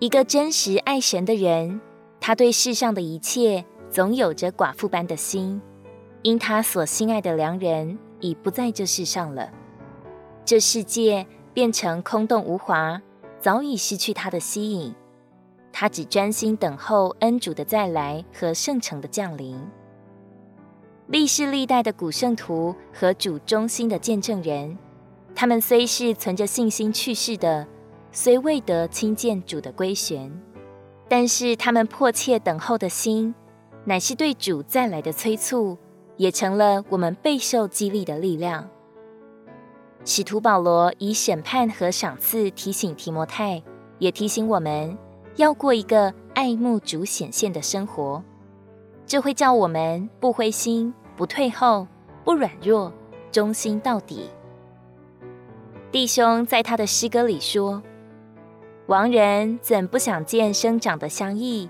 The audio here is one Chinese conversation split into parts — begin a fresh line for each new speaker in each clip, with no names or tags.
一个真实爱神的人，他对世上的一切总有着寡妇般的心，因他所心爱的良人已不在这世上了。这世界变成空洞无华，早已失去他的吸引。他只专心等候恩主的再来和圣城的降临。历世历代的古圣徒和主忠心的见证人，他们虽是存着信心去世的，虽未得亲见主的归旋，但是他们迫切等候的心，乃是对主再来的催促，也成了我们备受激励的力量。使徒保罗以审判和赏赐提醒提摩太，也提醒我们要过一个爱慕主显现的生活。这会叫我们不灰心、不退后、不软弱，忠心到底。弟兄在他的诗歌里说：“亡人怎不想见生长的相忆？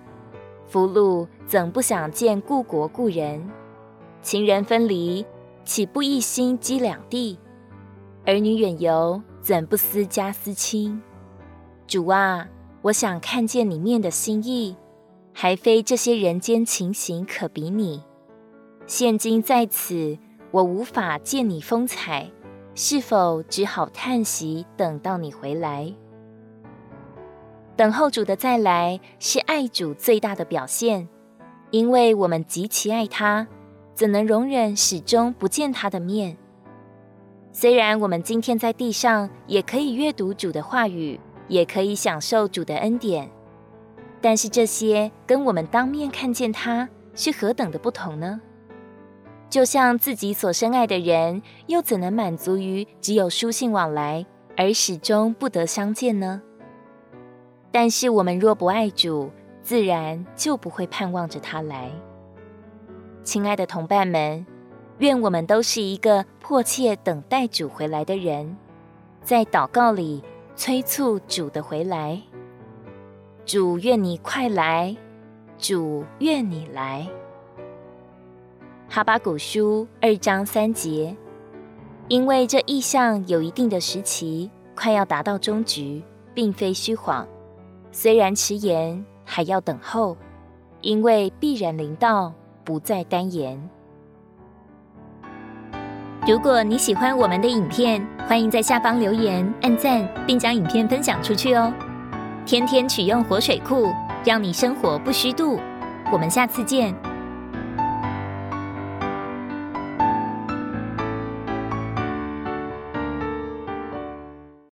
俘虏怎不想见故国故人？情人分离，岂不一心羁两地？儿女远游，怎不思家思亲？主啊，我想看见你面的心意。”还非这些人间情形可比拟。现今在此，我无法见你风采，是否只好叹息，等到你回来？等候主的再来，是爱主最大的表现，因为我们极其爱他，怎能容忍始终不见他的面？虽然我们今天在地上，也可以阅读主的话语，也可以享受主的恩典。但是这些跟我们当面看见他是何等的不同呢？就像自己所深爱的人，又怎能满足于只有书信往来，而始终不得相见呢？但是我们若不爱主，自然就不会盼望着他来。亲爱的同伴们，愿我们都是一个迫切等待主回来的人，在祷告里催促主的回来。主愿你快来，主愿你来。哈巴谷书二章三节，因为这异象有一定的时期，快要达到终局，并非虚谎。虽然迟延，还要等候，因为必然临到，不再单言。如果你喜欢我们的影片，欢迎在下方留言、按赞，并将影片分享出去哦。天天取用活水库，让你生活不虚度。我们下次见。